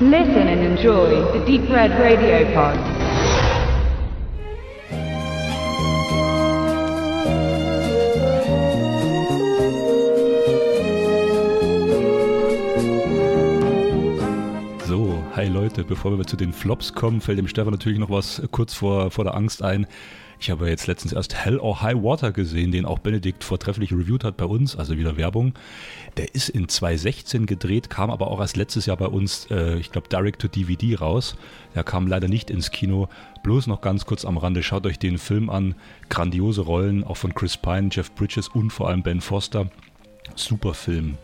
Listen and enjoy the Deep Red Radio Pod. So, hi Leute, bevor wir zu den Flops kommen, fällt dem Stefan natürlich noch was kurz vor, vor der Angst ein. Ich habe jetzt letztens erst Hell or High Water gesehen, den auch Benedikt vortrefflich reviewed hat bei uns, also wieder Werbung. Der ist in 2016 gedreht, kam aber auch erst letztes Jahr bei uns, äh, ich glaube, direct to DVD raus. Der kam leider nicht ins Kino. Bloß noch ganz kurz am Rande, schaut euch den Film an. Grandiose Rollen, auch von Chris Pine, Jeff Bridges und vor allem Ben Foster. Super Film.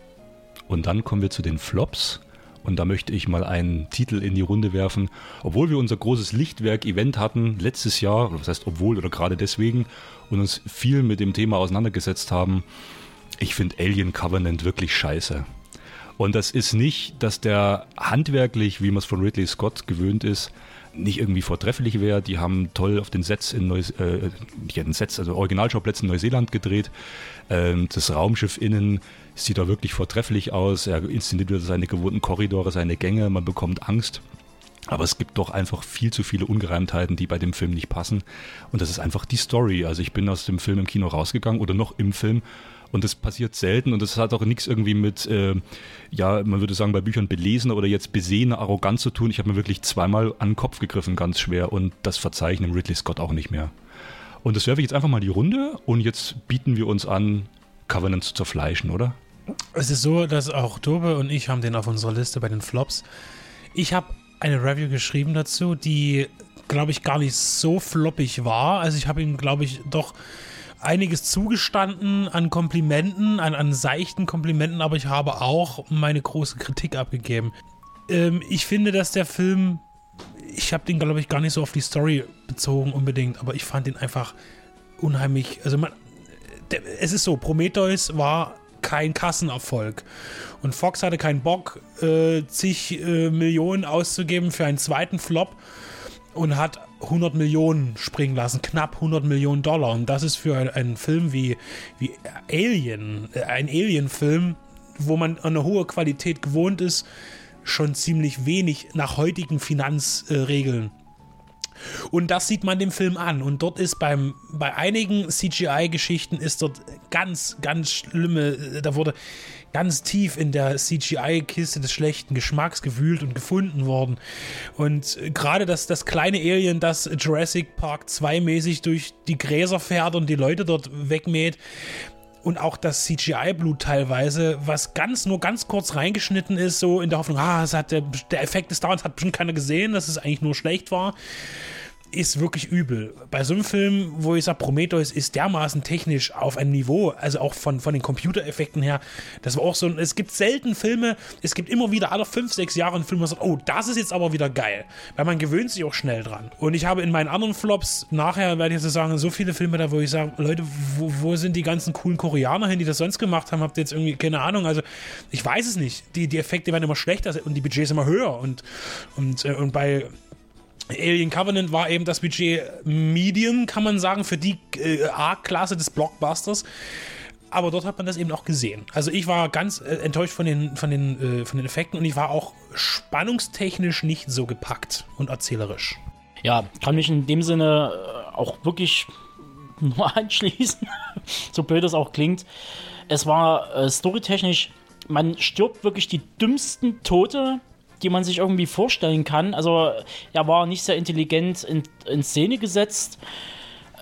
Und dann kommen wir zu den Flops. Und da möchte ich mal einen Titel in die Runde werfen. Obwohl wir unser großes Lichtwerk-Event hatten letztes Jahr, oder was heißt obwohl oder gerade deswegen, und uns viel mit dem Thema auseinandergesetzt haben, ich finde Alien Covenant wirklich scheiße. Und das ist nicht, dass der handwerklich, wie man es von Ridley Scott gewöhnt ist, nicht irgendwie vortrefflich wäre. Die haben toll auf den Sets in Neus äh, Sets, also Originalschauplätze in Neuseeland gedreht. Ähm, das Raumschiff innen sieht da wirklich vortrefflich aus. Er inszeniert seine gewohnten Korridore, seine Gänge. Man bekommt Angst. Aber es gibt doch einfach viel zu viele Ungereimtheiten, die bei dem Film nicht passen. Und das ist einfach die Story. Also ich bin aus dem Film im Kino rausgegangen oder noch im Film und das passiert selten und das hat auch nichts irgendwie mit, äh, ja, man würde sagen, bei Büchern belesen oder jetzt besehene Arroganz zu tun. Ich habe mir wirklich zweimal an den Kopf gegriffen, ganz schwer. Und das verzeichnen Ridley Scott auch nicht mehr. Und das werfe ich jetzt einfach mal die Runde und jetzt bieten wir uns an, Covenant zu zerfleischen, oder? Es ist so, dass auch Tobe und ich haben den auf unserer Liste bei den Flops. Ich habe eine Review geschrieben dazu, die, glaube ich, gar nicht so floppig war. Also ich habe ihm, glaube ich, doch einiges zugestanden an Komplimenten, an, an seichten Komplimenten, aber ich habe auch meine große Kritik abgegeben. Ähm, ich finde, dass der Film, ich habe den, glaube ich, gar nicht so auf die Story bezogen unbedingt, aber ich fand ihn einfach unheimlich, also man, der, es ist so, Prometheus war kein Kassenerfolg. Und Fox hatte keinen Bock, äh, zig äh, Millionen auszugeben für einen zweiten Flop und hat 100 Millionen springen lassen, knapp 100 Millionen Dollar. Und das ist für einen Film wie, wie Alien, äh, ein Alien-Film, wo man eine hohe Qualität gewohnt ist, schon ziemlich wenig nach heutigen Finanzregeln. Und das sieht man dem Film an. Und dort ist beim, bei einigen CGI-Geschichten ist dort ganz, ganz schlimme, äh, da wurde ganz tief in der CGI-Kiste des schlechten Geschmacks gewühlt und gefunden worden. Und gerade das, das kleine Alien, das Jurassic Park 2 mäßig durch die Gräser fährt und die Leute dort wegmäht, und auch das CGI-Blut teilweise, was ganz nur ganz kurz reingeschnitten ist, so in der Hoffnung, ah, es hat der, der Effekt des Downs hat bestimmt keiner gesehen, dass es eigentlich nur schlecht war ist wirklich übel. Bei so einem Film, wo ich sage, Prometheus ist dermaßen technisch auf einem Niveau, also auch von, von den Computereffekten her, das war auch so, es gibt selten Filme, es gibt immer wieder alle fünf, sechs Jahre einen Film, wo man sagt, oh, das ist jetzt aber wieder geil, weil man gewöhnt sich auch schnell dran. Und ich habe in meinen anderen Flops, nachher werde ich jetzt sagen, so viele Filme da, wo ich sage, Leute, wo, wo sind die ganzen coolen Koreaner hin, die das sonst gemacht haben, habt ihr jetzt irgendwie, keine Ahnung, also ich weiß es nicht. Die, die Effekte werden immer schlechter und die Budgets immer höher und, und, äh, und bei Alien Covenant war eben das Budget Medium, kann man sagen, für die äh, A-Klasse des Blockbusters. Aber dort hat man das eben auch gesehen. Also ich war ganz äh, enttäuscht von den, von, den, äh, von den Effekten und ich war auch spannungstechnisch nicht so gepackt und erzählerisch. Ja, kann mich in dem Sinne äh, auch wirklich nur anschließen, so blöd es auch klingt. Es war äh, storytechnisch, man stirbt wirklich die dümmsten Tote die man sich irgendwie vorstellen kann. Also er war nicht sehr intelligent in, in Szene gesetzt.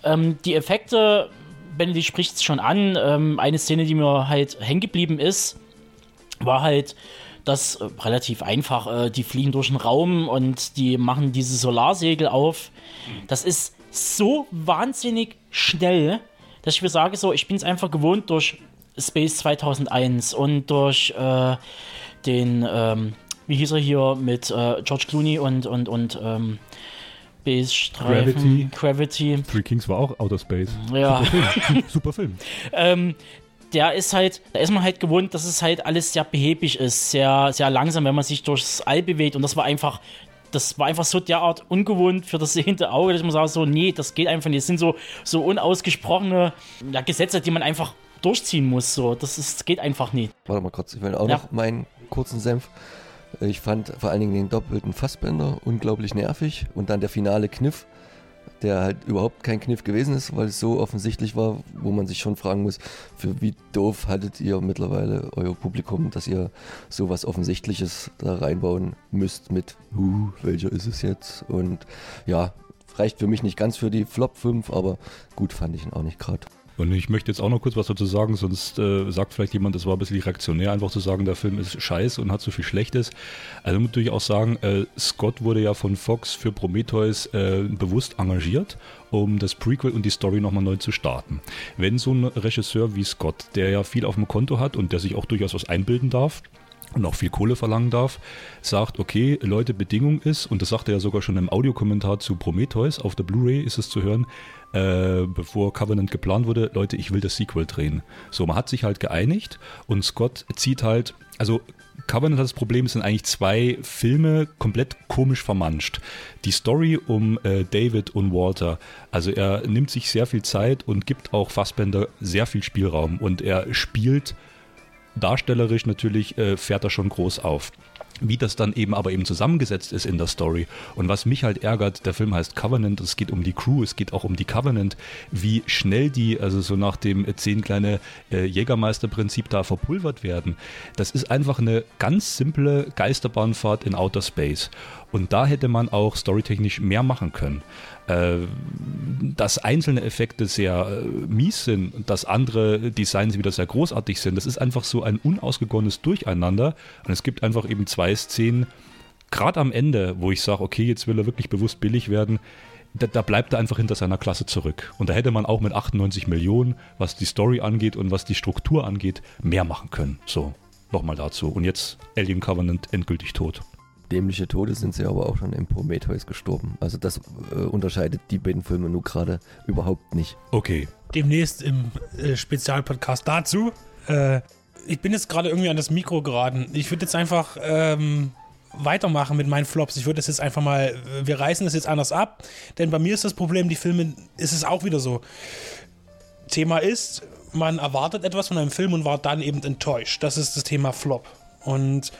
Ähm, die Effekte, Benedikt spricht es schon an, ähm, eine Szene, die mir halt hängen geblieben ist, war halt das äh, relativ einfach. Äh, die fliegen durch den Raum und die machen diese Solarsegel auf. Das ist so wahnsinnig schnell, dass ich mir sage, so, ich bin es einfach gewohnt durch Space 2001 und durch äh, den ähm, wie hieß er hier mit äh, George Clooney und, und, und ähm, Gravity. Gravity. Three Kings war auch Outer Space. Ja. Super Film. Super Film. ähm, der ist halt, da ist man halt gewohnt, dass es halt alles sehr behäbig ist, sehr, sehr langsam, wenn man sich durchs All bewegt. Und das war einfach, das war einfach so derart ungewohnt für das sehende Auge, dass man sagt so, nee, das geht einfach nicht. Das sind so, so unausgesprochene ja, Gesetze, die man einfach durchziehen muss. So, das ist, geht einfach nicht. Warte mal kurz, ich will auch Ja. noch meinen kurzen Senf Ich fand vor allen Dingen den doppelten Fassbänder unglaublich nervig und dann der finale Kniff, der halt überhaupt kein Kniff gewesen ist, weil es so offensichtlich war, wo man sich schon fragen muss, für wie doof hattet ihr mittlerweile euer Publikum, dass ihr sowas Offensichtliches da reinbauen müsst mit, huh, welcher ist es jetzt? Und ja, reicht für mich nicht ganz für die Flop 5, aber gut fand ich ihn auch nicht gerade. Und ich möchte jetzt auch noch kurz was dazu sagen, sonst äh, sagt vielleicht jemand, das war ein bisschen reaktionär, einfach zu sagen, der Film ist scheiße und hat so viel Schlechtes. Also muss natürlich auch sagen, äh, Scott wurde ja von Fox für Prometheus äh, bewusst engagiert, um das Prequel und die Story nochmal neu zu starten. Wenn so ein Regisseur wie Scott, der ja viel auf dem Konto hat und der sich auch durchaus was einbilden darf, und auch viel Kohle verlangen darf, sagt, okay, Leute, Bedingung ist, und das sagt er ja sogar schon im Audiokommentar zu Prometheus, auf der Blu-ray ist es zu hören, äh, bevor Covenant geplant wurde, Leute, ich will das Sequel drehen. So, man hat sich halt geeinigt und Scott zieht halt, also Covenant hat das Problem, es sind eigentlich zwei Filme komplett komisch vermanscht. Die Story um äh, David und Walter, also er nimmt sich sehr viel Zeit und gibt auch Fassbender sehr viel Spielraum und er spielt darstellerisch natürlich, äh, fährt er schon groß auf wie das dann eben aber eben zusammengesetzt ist in der Story. Und was mich halt ärgert, der Film heißt Covenant, es geht um die Crew, es geht auch um die Covenant, wie schnell die, also so nach dem zehn kleine äh, Jägermeister-Prinzip da verpulvert werden. Das ist einfach eine ganz simple Geisterbahnfahrt in Outer Space. Und da hätte man auch storytechnisch mehr machen können. Äh, dass einzelne Effekte sehr äh, mies sind dass andere Designs wieder sehr großartig sind. Das ist einfach so ein unausgegorenes Durcheinander. Und es gibt einfach eben zwei Szenen, gerade am Ende, wo ich sage, okay, jetzt will er wirklich bewusst billig werden. Da, da, bleibt er einfach hinter seiner Klasse zurück. Und da hätte man auch mit 98 Millionen, was die Story angeht und was die Struktur angeht, mehr machen können. So, nochmal dazu. Und jetzt Alien Covenant endgültig tot dämliche Tode sind sie aber auch schon im Prometheus gestorben. Also das äh, unterscheidet die beiden Filme nur gerade überhaupt nicht. Okay. Demnächst im äh, Spezialpodcast dazu. Äh, ich bin jetzt gerade irgendwie an das Mikro geraten. Ich würde jetzt einfach ähm, weitermachen mit meinen Flops. Ich würde das jetzt einfach mal, wir reißen das jetzt anders ab, denn bei mir ist das Problem, die Filme, ist es auch wieder so. Thema ist, man erwartet etwas von einem Film und war dann eben enttäuscht. Das ist das Thema Flop. Und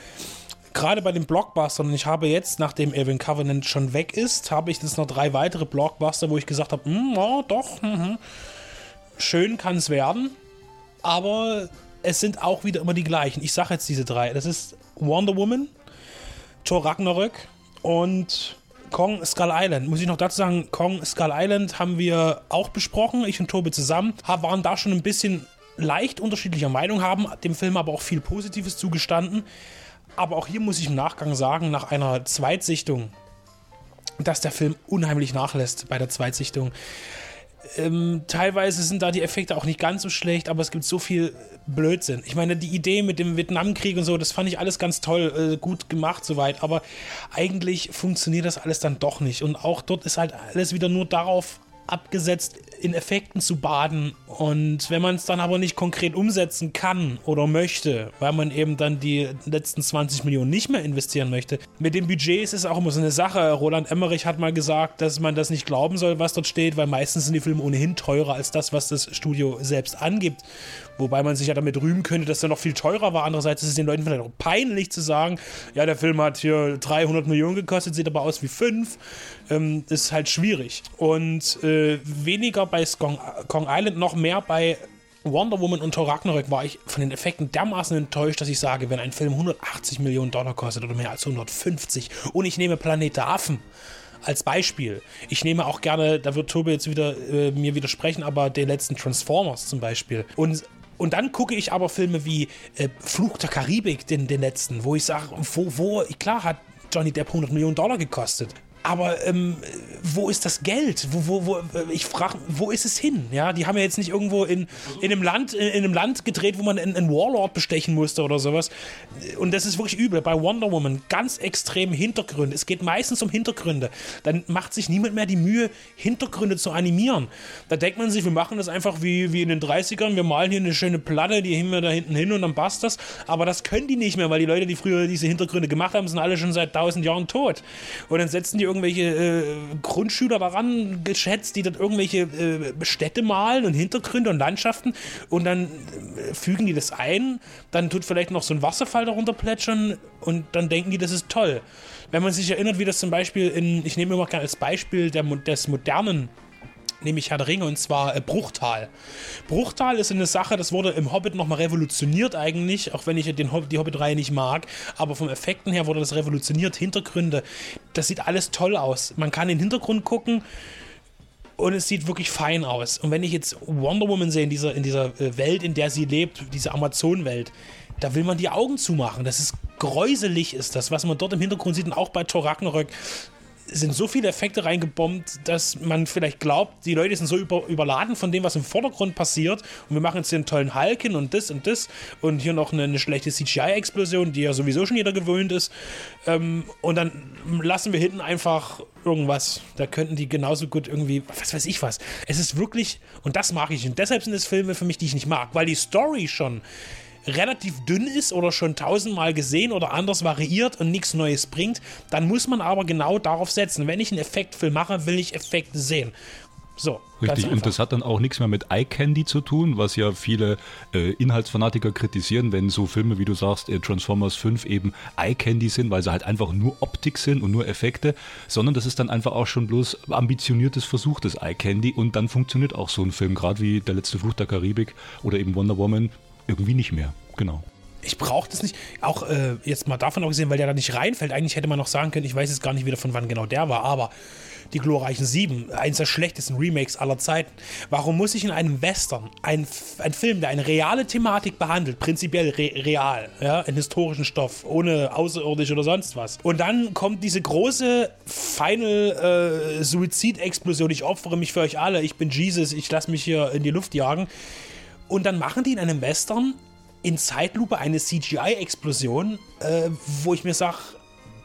gerade bei den Blockbustern, und ich habe jetzt, nachdem Alien Covenant schon weg ist, habe ich jetzt noch drei weitere Blockbuster, wo ich gesagt habe, hm, ja, doch, mh, schön kann es werden, aber es sind auch wieder immer die gleichen. Ich sage jetzt diese drei. Das ist Wonder Woman, Thor Ragnarök und Kong Skull Island. Muss ich noch dazu sagen, Kong Skull Island haben wir auch besprochen, ich und Tobi zusammen, waren da schon ein bisschen leicht unterschiedlicher Meinung, haben dem Film aber auch viel Positives zugestanden. Aber auch hier muss ich im Nachgang sagen, nach einer Zweitsichtung, dass der Film unheimlich nachlässt bei der Zweitsichtung. Ähm, teilweise sind da die Effekte auch nicht ganz so schlecht, aber es gibt so viel Blödsinn. Ich meine, die Idee mit dem Vietnamkrieg und so, das fand ich alles ganz toll, äh, gut gemacht soweit, aber eigentlich funktioniert das alles dann doch nicht. Und auch dort ist halt alles wieder nur darauf abgesetzt, in Effekten zu baden. Und wenn man es dann aber nicht konkret umsetzen kann oder möchte, weil man eben dann die letzten 20 Millionen nicht mehr investieren möchte, mit dem Budget ist es auch immer so eine Sache. Roland Emmerich hat mal gesagt, dass man das nicht glauben soll, was dort steht, weil meistens sind die Filme ohnehin teurer als das, was das Studio selbst angibt. Wobei man sich ja damit rühmen könnte, dass er noch viel teurer war. Andererseits ist es den Leuten vielleicht auch peinlich zu sagen, ja, der Film hat hier 300 Millionen gekostet, sieht aber aus wie 5. Ähm, ist halt schwierig. Und äh, weniger bei Kong, Kong Island, noch mehr bei Wonder Woman und Thor Ragnarök war ich von den Effekten dermaßen enttäuscht, dass ich sage, wenn ein Film 180 Millionen Dollar kostet oder mehr als 150 und ich nehme Planet der Affen als Beispiel. Ich nehme auch gerne, da wird Tobi jetzt wieder äh, mir widersprechen, aber den letzten Transformers zum Beispiel. Und und dann gucke ich aber Filme wie äh, Fluch der Karibik, den, den letzten, wo ich sage, wo, wo, klar hat Johnny Depp 100 Millionen Dollar gekostet. Aber ähm, wo ist das Geld? Wo, wo, wo, ich frage, wo ist es hin? Ja, die haben ja jetzt nicht irgendwo in, in, einem, Land, in, in einem Land gedreht, wo man einen, einen, Warlord bestechen musste oder sowas. Und das ist wirklich übel. Bei Wonder Woman ganz extrem Hintergründe. Es geht meistens um Hintergründe. Dann macht sich niemand mehr die Mühe, Hintergründe zu animieren. Da denkt man sich, wir machen das einfach wie, wie in den 30ern. Wir malen hier eine schöne Platte, die hängen wir da hinten hin und dann passt das. Aber das können die nicht mehr, weil die Leute, die früher diese Hintergründe gemacht haben, sind alle schon seit tausend Jahren tot. Und dann setzen die irgendwelche äh, Grundschüler daran geschätzt, die dann irgendwelche äh, Städte malen und Hintergründe und Landschaften und dann äh, fügen die das ein, dann tut vielleicht noch so ein Wasserfall darunter plätschern und dann denken die, das ist toll. Wenn man sich erinnert, wie das zum Beispiel in, ich nehme immer gerne als Beispiel der, des modernen nämlich Herr der Ringe, und zwar äh, Bruchtal. Bruchtal ist eine Sache, das wurde im Hobbit nochmal revolutioniert eigentlich, auch wenn ich den Hob die Hobbit-Reihe nicht mag, aber vom Effekten her wurde das revolutioniert. Hintergründe, das sieht alles toll aus. Man kann in den Hintergrund gucken und es sieht wirklich fein aus. Und wenn ich jetzt Wonder Woman sehe in dieser, in dieser äh, Welt, in der sie lebt, diese Amazon-Welt, da will man die Augen zumachen. Das ist gräuselig, ist das, was man dort im Hintergrund sieht und auch bei Thor Ragnarök sind so viele Effekte reingebombt, dass man vielleicht glaubt, die Leute sind so über, überladen von dem, was im Vordergrund passiert. Und wir machen jetzt einen tollen Hulk hin und das und das. Und hier noch eine, eine schlechte CGI-Explosion, die ja sowieso schon jeder gewöhnt ist. Ähm, und dann lassen wir hinten einfach irgendwas. Da könnten die genauso gut irgendwie, was weiß ich was. Es ist wirklich, und das mag ich. Und deshalb sind es Filme für mich, die ich nicht mag, weil die Story schon relativ dünn ist oder schon tausendmal gesehen oder anders variiert und nichts Neues bringt, dann muss man aber genau darauf setzen. Wenn ich einen Effektfilm mache, will ich Effekte sehen. So. Richtig, und das hat dann auch nichts mehr mit Eye Candy zu tun, was ja viele äh, Inhaltsfanatiker kritisieren, wenn so Filme, wie du sagst, äh, Transformers 5 eben Eye Candy sind, weil sie halt einfach nur Optik sind und nur Effekte, sondern das ist dann einfach auch schon bloß ambitioniertes versuchtes Eye Candy und dann funktioniert auch so ein Film, gerade wie Der letzte Fluch der Karibik oder eben Wonder Woman, irgendwie nicht mehr. Genau. Ich brauche das nicht. Auch äh, jetzt mal davon abgesehen, weil der da nicht reinfällt. Eigentlich hätte man noch sagen können, ich weiß jetzt gar nicht wieder von wann genau der war, aber die glorreichen Sieben, eines der schlechtesten Remakes aller Zeiten. Warum muss ich in einem Western, ein, ein Film, der eine reale Thematik behandelt, prinzipiell re real, ja, einen historischen Stoff, ohne außerirdisch oder sonst was. Und dann kommt diese große Final äh, Suizidexplosion, ich opfere mich für euch alle, ich bin Jesus, ich lasse mich hier in die Luft jagen. Und dann machen die in einem Western in Zeitlupe eine CGI-Explosion, äh, wo ich mir sage,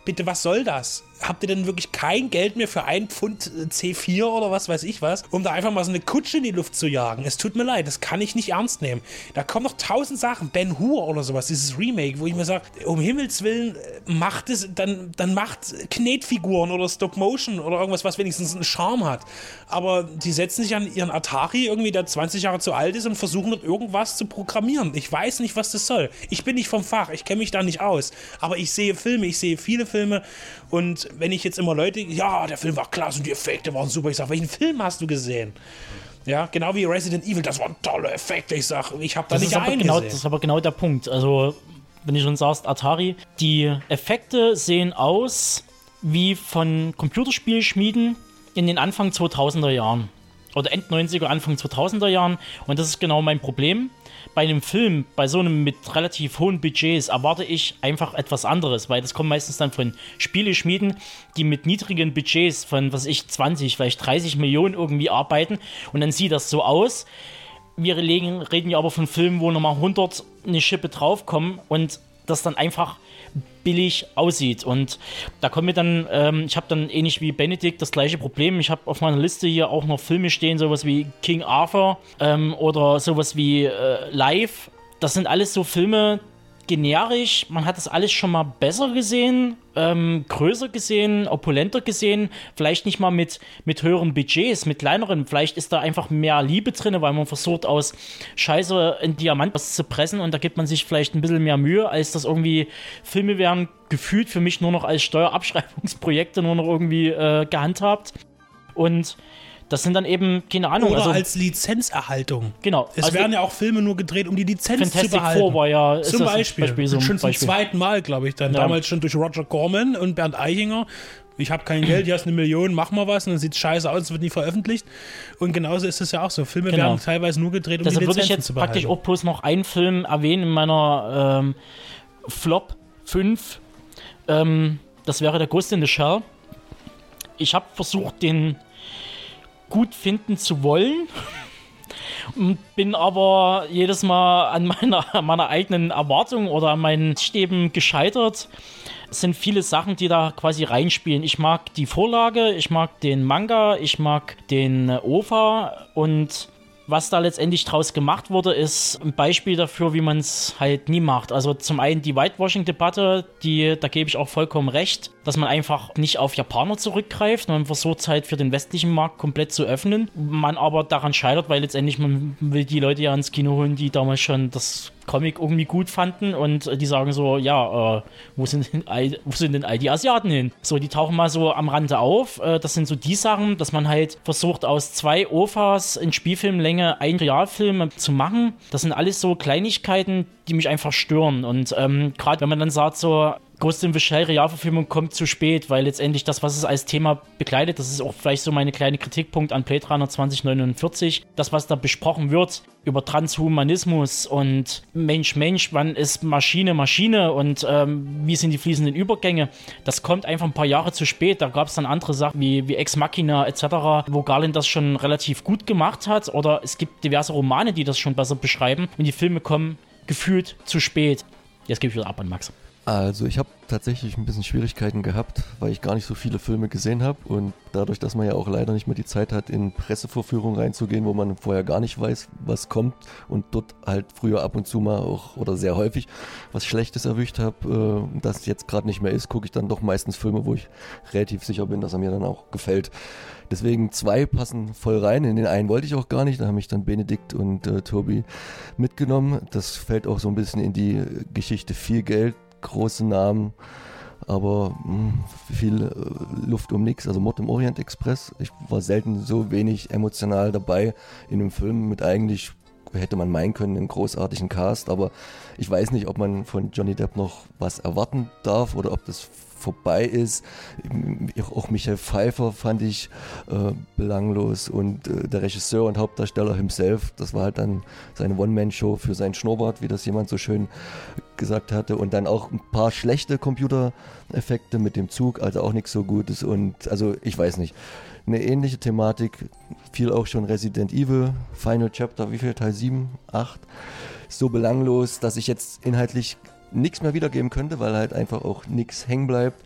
bitte, was soll das? Habt ihr denn wirklich kein Geld mehr für ein Pfund äh, C4 oder was weiß ich was, um da einfach mal so eine Kutsche in die Luft zu jagen? Es tut mir leid, das kann ich nicht ernst nehmen. Da kommen noch tausend Sachen, Ben Hur oder sowas, dieses Remake, wo ich mir sage, um Himmels Willen, äh, macht es, dann, dann macht Knetfiguren oder Stop Motion oder irgendwas, was wenigstens einen Charme hat. Aber die setzen sich an ihren Atari irgendwie, der 20 Jahre zu alt ist und versuchen dort irgendwas zu programmieren. Ich weiß nicht, was das soll. Ich bin nicht vom Fach, ich kenne mich da nicht aus. Aber ich sehe Filme, ich sehe viele Filme und wenn ich jetzt immer Leute, ja, der Film war klasse und die Effekte waren super, ich sage, welchen Film hast du gesehen? Ja, genau wie Resident Evil, das waren tolle Effekte. Ich sage, ich habe da das nicht einen genau, gesehen. Das ist aber genau der Punkt. Also, wenn du schon sagst, Atari, die Effekte sehen aus wie von Computerspielschmieden in den Anfang 2000er Jahren. Oder End 90er, Anfang 2000er Jahren. Und das ist genau mein Problem bei einem Film, bei so einem mit relativ hohen Budgets, erwarte ich einfach etwas anderes, weil das kommt meistens dann von Spieleschmieden, die mit niedrigen Budgets von, was ich, 20, vielleicht 30 Millionen irgendwie arbeiten und dann sieht das so aus. Wir reden, ja aber von Filmen, wo nochmal 100 eine Schippe draufkommen und das dann einfach billig aussieht. Und da kommen wir dann, ähm, ich habe dann ähnlich wie Benedikt das gleiche Problem. Ich habe auf meiner Liste hier auch noch Filme stehen, sowas wie King Arthur ähm, oder sowas wie äh, Live. Das sind alles so Filme, generisch. Man hat das alles schon mal besser gesehen, ähm, größer gesehen, opulenter gesehen. Vielleicht nicht mal mit, mit höheren Budgets, mit kleineren. Vielleicht ist da einfach mehr Liebe drin, weil man versucht, aus Scheiße in Diamant was zu pressen und da gibt man sich vielleicht ein bisschen mehr Mühe, als das irgendwie Filme werden gefühlt für mich nur noch als Steuerabschreibungsprojekte nur noch irgendwie äh, gehandhabt. Und das sind dann eben, keine Ahnung. Oder also, als Lizenzerhaltung. Genau. Es also werden ja auch Filme nur gedreht, um die Lizenz Fantastic zu behalten. Four war ja ist zum Beispiel. Beispiel so schon zum Beispiel. zweiten Mal, glaube ich, dann. Ja. Damals schon durch Roger Corman und Bernd Eichinger. Ich habe kein Geld, hier hast eine Million, mach mal was und dann sieht scheiße aus, es wird nie veröffentlicht. Und genauso ist es ja auch so. Filme Genau. werden teilweise nur gedreht, um Deshalb die würde Lizenzen ich jetzt zu behalten. praktisch auch bloß noch einen Film erwähnen in meiner ähm, Flop 5. Ähm, das wäre der Ghost in the Shell. Ich habe versucht, den gut finden zu wollen. Und bin aber jedes Mal an meiner, meiner eigenen Erwartung oder an meinen Stäben gescheitert. Es sind viele Sachen, die da quasi reinspielen. Ich mag die Vorlage, ich mag den Manga, ich mag den OVA und was da letztendlich draus gemacht wurde, ist ein Beispiel dafür, wie man es halt nie macht. Also zum einen die Whitewashing-Debatte, die, da gebe ich auch vollkommen recht, dass man einfach nicht auf Japaner zurückgreift. Man versucht es halt für den westlichen Markt komplett zu öffnen. Man aber daran scheitert, weil letztendlich man will die Leute ja ins Kino holen, die damals schon das Comic irgendwie gut fanden und die sagen so, ja, äh, wo, sind denn, all- wo sind denn all die Asiaten hin? So, die tauchen mal so am Rande auf. Äh, das sind so die Sachen, dass man halt versucht, aus zwei OFAs in Spielfilmlänge einen Realfilm zu machen. Das sind alles so Kleinigkeiten, die mich einfach stören. Und ähm, gerade wenn man dann sagt so, Ghost in the Shell Realverfilmung kommt zu spät, weil letztendlich das, was es als Thema begleitet, das ist auch vielleicht so meine kleine Kritikpunkt an Blade Runner 2049, das, was da besprochen wird über Transhumanismus und Mensch, Mensch, wann ist Maschine, Maschine und ähm, wie sind die fließenden Übergänge, das kommt einfach ein paar Jahre zu spät. Da gab es dann andere Sachen wie, wie Ex Machina etc., wo Garland das schon relativ gut gemacht hat oder es gibt diverse Romane, die das schon besser beschreiben und die Filme kommen gefühlt zu spät. Jetzt gebe ich wieder ab an Max. Also ich habe tatsächlich ein bisschen Schwierigkeiten gehabt, weil ich gar nicht so viele Filme gesehen habe und dadurch, dass man ja auch leider nicht mehr die Zeit hat, in Pressevorführungen reinzugehen, wo man vorher gar nicht weiß, was kommt und dort halt früher ab und zu mal auch oder sehr häufig was Schlechtes erwischt habe, äh, das jetzt gerade nicht mehr ist, gucke ich dann doch meistens Filme, wo ich relativ sicher bin, dass er mir dann auch gefällt. Deswegen zwei passen voll rein. In den einen wollte ich auch gar nicht. Da haben mich dann Benedikt und äh, Tobi mitgenommen. Das fällt auch so ein bisschen in die Geschichte viel Geld, große Namen, aber mh, viel äh, Luft um nichts. Also Mord im Orient Express. Ich war selten so wenig emotional dabei in einem Film mit eigentlich hätte man meinen können, einen großartigen Cast, aber ich weiß nicht, ob man von Johnny Depp noch was erwarten darf oder ob das vorbei ist. Auch Michael Pfeiffer fand ich äh, belanglos und äh, der Regisseur und Hauptdarsteller himself, das war halt dann seine One-Man-Show für seinen Schnurrbart, wie das jemand so schön gesagt hatte und dann auch ein paar schlechte Computereffekte mit dem Zug, also auch nichts so Gutes und also ich weiß nicht. Eine ähnliche Thematik, viel auch schon Resident Evil, Final Chapter, wie viel? Teil 7, 8. So belanglos, dass ich jetzt inhaltlich nichts mehr wiedergeben könnte, weil halt einfach auch nichts hängen bleibt.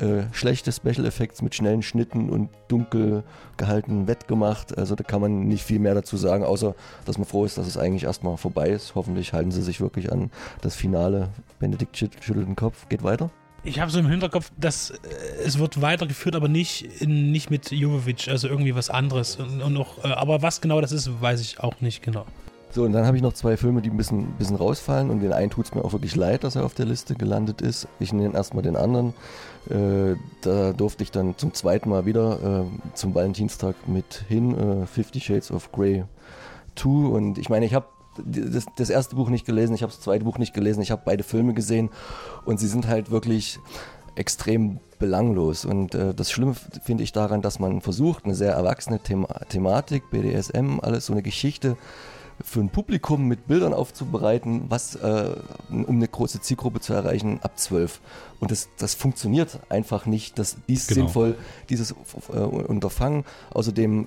Äh, schlechte Special Effects mit schnellen Schnitten und dunkel gehalten wettgemacht. Also da kann man nicht viel mehr dazu sagen, außer dass man froh ist, dass es eigentlich erstmal vorbei ist. Hoffentlich halten sie sich wirklich an das Finale. Benedikt schüt- schüttelt den Kopf. Geht weiter. Ich habe so im Hinterkopf, dass äh, es wird weitergeführt, aber nicht, in, nicht mit Jovovic, also irgendwie was anderes. Und, und noch, äh, aber was genau das ist, weiß ich auch nicht genau. So, und dann habe ich noch zwei Filme, die ein bisschen, bisschen rausfallen. Und den einen tut es mir auch wirklich leid, dass er auf der Liste gelandet ist. Ich nenne erstmal den anderen. Äh, da durfte ich dann zum zweiten Mal wieder äh, zum Valentinstag mit hin. Äh, Fifty Shades of Grey 2. Und ich meine, ich habe das, das erste Buch nicht gelesen, ich habe das zweite Buch nicht gelesen, ich habe beide Filme gesehen. Und sie sind halt wirklich extrem belanglos. Und äh, das Schlimme finde ich daran, dass man versucht, eine sehr erwachsene Thema Thematik, BDSM, alles so eine Geschichte für ein Publikum mit Bildern aufzubereiten, was äh, um eine große Zielgruppe zu erreichen, ab 12. Und das, das funktioniert einfach nicht, dass dies Genau. sinnvoll, dieses äh, Unterfangen. Außerdem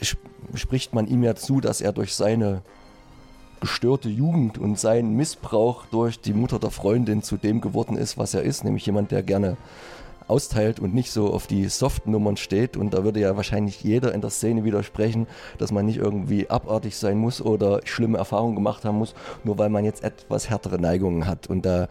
äh, sp- spricht man ihm ja zu, dass er durch seine gestörte Jugend und seinen Missbrauch durch die Mutter der Freundin zu dem geworden ist, was er ist, nämlich jemand, der gerne austeilt und nicht so auf die Soft-Nummern steht. Und da würde ja wahrscheinlich jeder in der Szene widersprechen, dass man nicht irgendwie abartig sein muss oder schlimme Erfahrungen gemacht haben muss, nur weil man jetzt etwas härtere Neigungen hat. Und da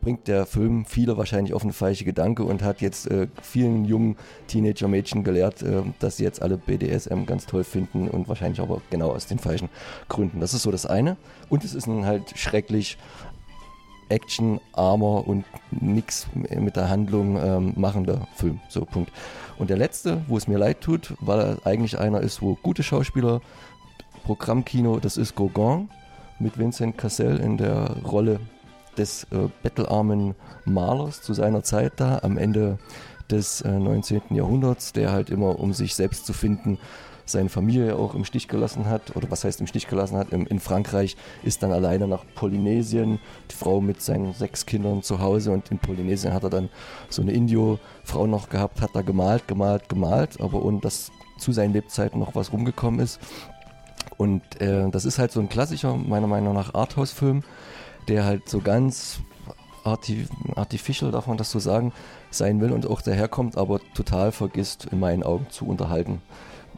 bringt der Film viele wahrscheinlich auf eine falsche Gedanke und hat jetzt äh, vielen jungen Teenager-Mädchen gelehrt, äh, dass sie jetzt alle BDSM ganz toll finden und wahrscheinlich aber genau aus den falschen Gründen. Das ist so das eine. Und es ist ein halt schrecklich Action, Armor und nix mit der Handlung ähm, machender Film. So, Punkt. Und der letzte, wo es mir leid tut, weil er eigentlich einer ist, wo gute Schauspieler, Programmkino, das ist Gauguin mit Vincent Cassel in der Rolle des äh, bettelarmen Malers zu seiner Zeit da, am Ende des äh, 19. Jahrhunderts, der halt immer, um sich selbst zu finden, seine Familie auch im Stich gelassen hat, oder was heißt im Stich gelassen hat, in, Frankreich ist dann alleine nach Polynesien, die Frau mit seinen sechs Kindern zu Hause und in Polynesien hat er dann so eine Indio-Frau noch gehabt, hat da gemalt, gemalt, gemalt, aber ohne dass zu seinen Lebzeiten noch was rumgekommen ist. Und äh, das ist halt so ein klassischer, meiner Meinung nach, Arthouse-Film, der halt so ganz arti artificial, darf man das so sagen, sein will und auch daherkommt, aber total vergisst, in meinen Augen zu unterhalten.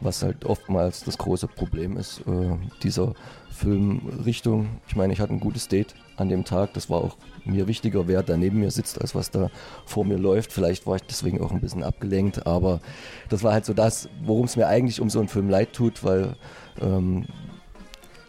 Was halt oftmals das große Problem ist, äh, dieser Filmrichtung. Ich meine, ich hatte ein gutes Date an dem Tag. Das war auch mir wichtiger, wer da neben mir sitzt, als was da vor mir läuft. Vielleicht war ich deswegen auch ein bisschen abgelenkt, aber das war halt so das, worum es mir eigentlich um so einen Film leid tut, weil ähm,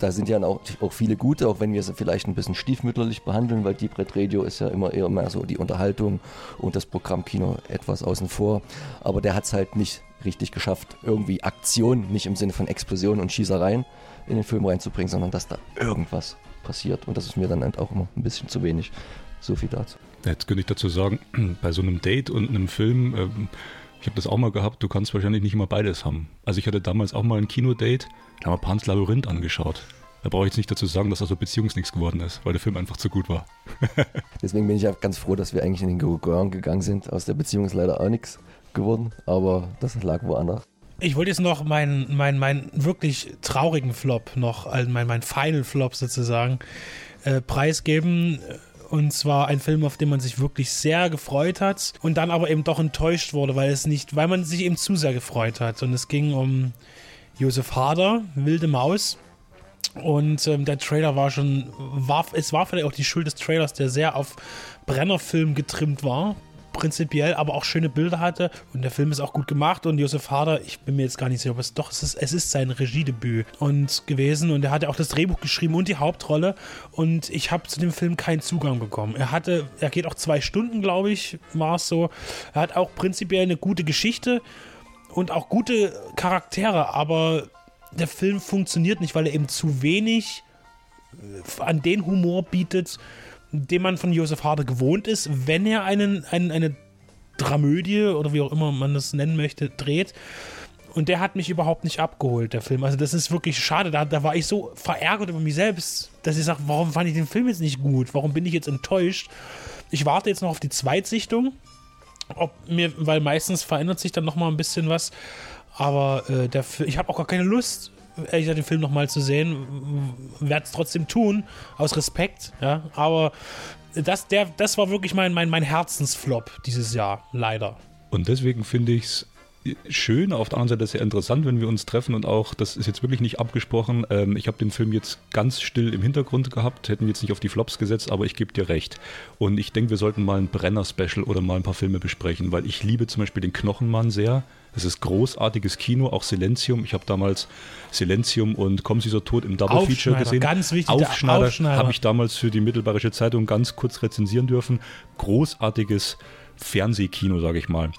da sind ja auch, auch viele gute, auch wenn wir sie vielleicht ein bisschen stiefmütterlich behandeln, weil Deep Red Radio ist ja immer eher mehr so die Unterhaltung und das Programmkino etwas außen vor. Aber der hat es halt nicht richtig geschafft, irgendwie Aktion, nicht im Sinne von Explosionen und Schießereien in den Film reinzubringen, sondern dass da irgendwas passiert. Und das ist mir dann halt auch immer ein bisschen zu wenig. So viel dazu. Jetzt könnte ich dazu sagen, bei so einem Date und einem Film, ähm, ich habe das auch mal gehabt, du kannst wahrscheinlich nicht immer beides haben. Also ich hatte damals auch mal ein Kinodate, da haben wir Pans Labyrinth angeschaut. Da brauche ich jetzt nicht dazu sagen, dass das so beziehungsnichts geworden ist, weil der Film einfach zu gut war. Deswegen bin ich ja ganz froh, dass wir eigentlich in den Go gegangen sind. Aus der Beziehung ist leider auch nichts geworden, aber das lag woanders. Ich wollte jetzt noch meinen mein, mein wirklich traurigen Flop noch, also mein, mein Final Flop sozusagen, äh, preisgeben. Und zwar ein Film, auf den man sich wirklich sehr gefreut hat und dann aber eben doch enttäuscht wurde, weil es nicht, weil man sich eben zu sehr gefreut hat. Und es ging um Josef Hader, Wilde Maus. Und ähm, der Trailer war schon, war, es war vielleicht auch die Schuld des Trailers, der sehr auf Brennerfilm getrimmt war, prinzipiell, aber auch schöne Bilder hatte. Und der Film ist auch gut gemacht. Und Josef Hader, ich bin mir jetzt gar nicht sicher, ob es doch, es ist, es ist sein Regiedebüt und gewesen. Und er hatte auch das Drehbuch geschrieben und die Hauptrolle. Und ich habe zu dem Film keinen Zugang bekommen. Er hatte, er geht auch zwei Stunden, glaube ich, war es so. Er hat auch prinzipiell eine gute Geschichte und auch gute Charaktere, aber der Film funktioniert nicht, weil er eben zu wenig äh, an den Humor bietet, den man von Josef Harder gewohnt ist, wenn er einen, einen, eine Dramödie oder wie auch immer man das nennen möchte, dreht. Und der hat mich überhaupt nicht abgeholt, der Film. Also das ist wirklich schade. Da, da war ich so verärgert über mich selbst, dass ich sage, warum fand ich den Film jetzt nicht gut? Warum bin ich jetzt enttäuscht? Ich warte jetzt noch auf die Zweitsichtung. Ob mir, weil meistens verändert sich dann nochmal ein bisschen was. Aber äh, der, ich habe auch gar keine Lust, ehrlich gesagt, den Film nochmal zu sehen. Werde es trotzdem tun, aus Respekt, ja. Aber das, der, das war wirklich mein, mein, mein Herzensflop dieses Jahr, leider. Und deswegen finde ich es schön, auf der anderen Seite sehr interessant, wenn wir uns treffen und auch, das ist jetzt wirklich nicht abgesprochen, ähm, ich habe den Film jetzt ganz still im Hintergrund gehabt, hätten jetzt nicht auf die Flops gesetzt, aber ich gebe dir recht. Und ich denke, wir sollten mal ein Brenner-Special oder mal ein paar Filme besprechen, weil ich liebe zum Beispiel den Knochenmann sehr. Es ist großartiges Kino, auch Silenzium. Ich habe damals Silenzium und Kommen Sie so tot im Double Feature gesehen. Ganz wichtig, Aufschneider, Aufschneider. habe ich damals für die Mittelbayerische Zeitung ganz kurz rezensieren dürfen. Großartiges Fernsehkino, sage ich mal.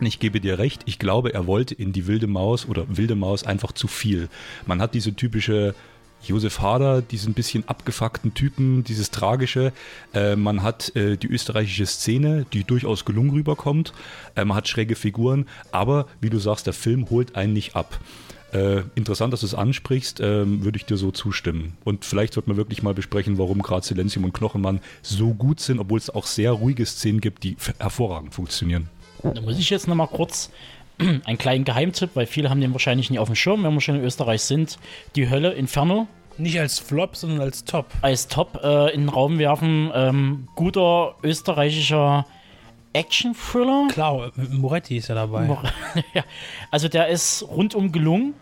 Ich gebe dir recht, ich glaube, er wollte in die wilde Maus oder wilde Maus einfach zu viel. Man hat diese typische Josef Hader, diesen bisschen abgefuckten Typen, dieses Tragische. Äh, man hat äh, die österreichische Szene, die durchaus gelungen rüberkommt. Äh, man hat schräge Figuren, aber wie du sagst, der Film holt einen nicht ab. Äh, interessant, dass du es ansprichst, ähm, würde ich dir so zustimmen. Und vielleicht sollte man wirklich mal besprechen, warum gerade Silenzium und Knochenmann so gut sind, obwohl es auch sehr ruhige Szenen gibt, die hervorragend funktionieren. Da muss ich jetzt nochmal kurz einen kleinen Geheimtipp, weil viele haben den wahrscheinlich nicht auf dem Schirm, wenn wir schon in Österreich sind. Die Hölle Inferno. Nicht als Flop, sondern als Top. Als Top äh, in den Raum werfen. Ähm, guter österreichischer Action-Thriller. Klar, Moretti ist ja dabei. ja, also der ist rundum gelungen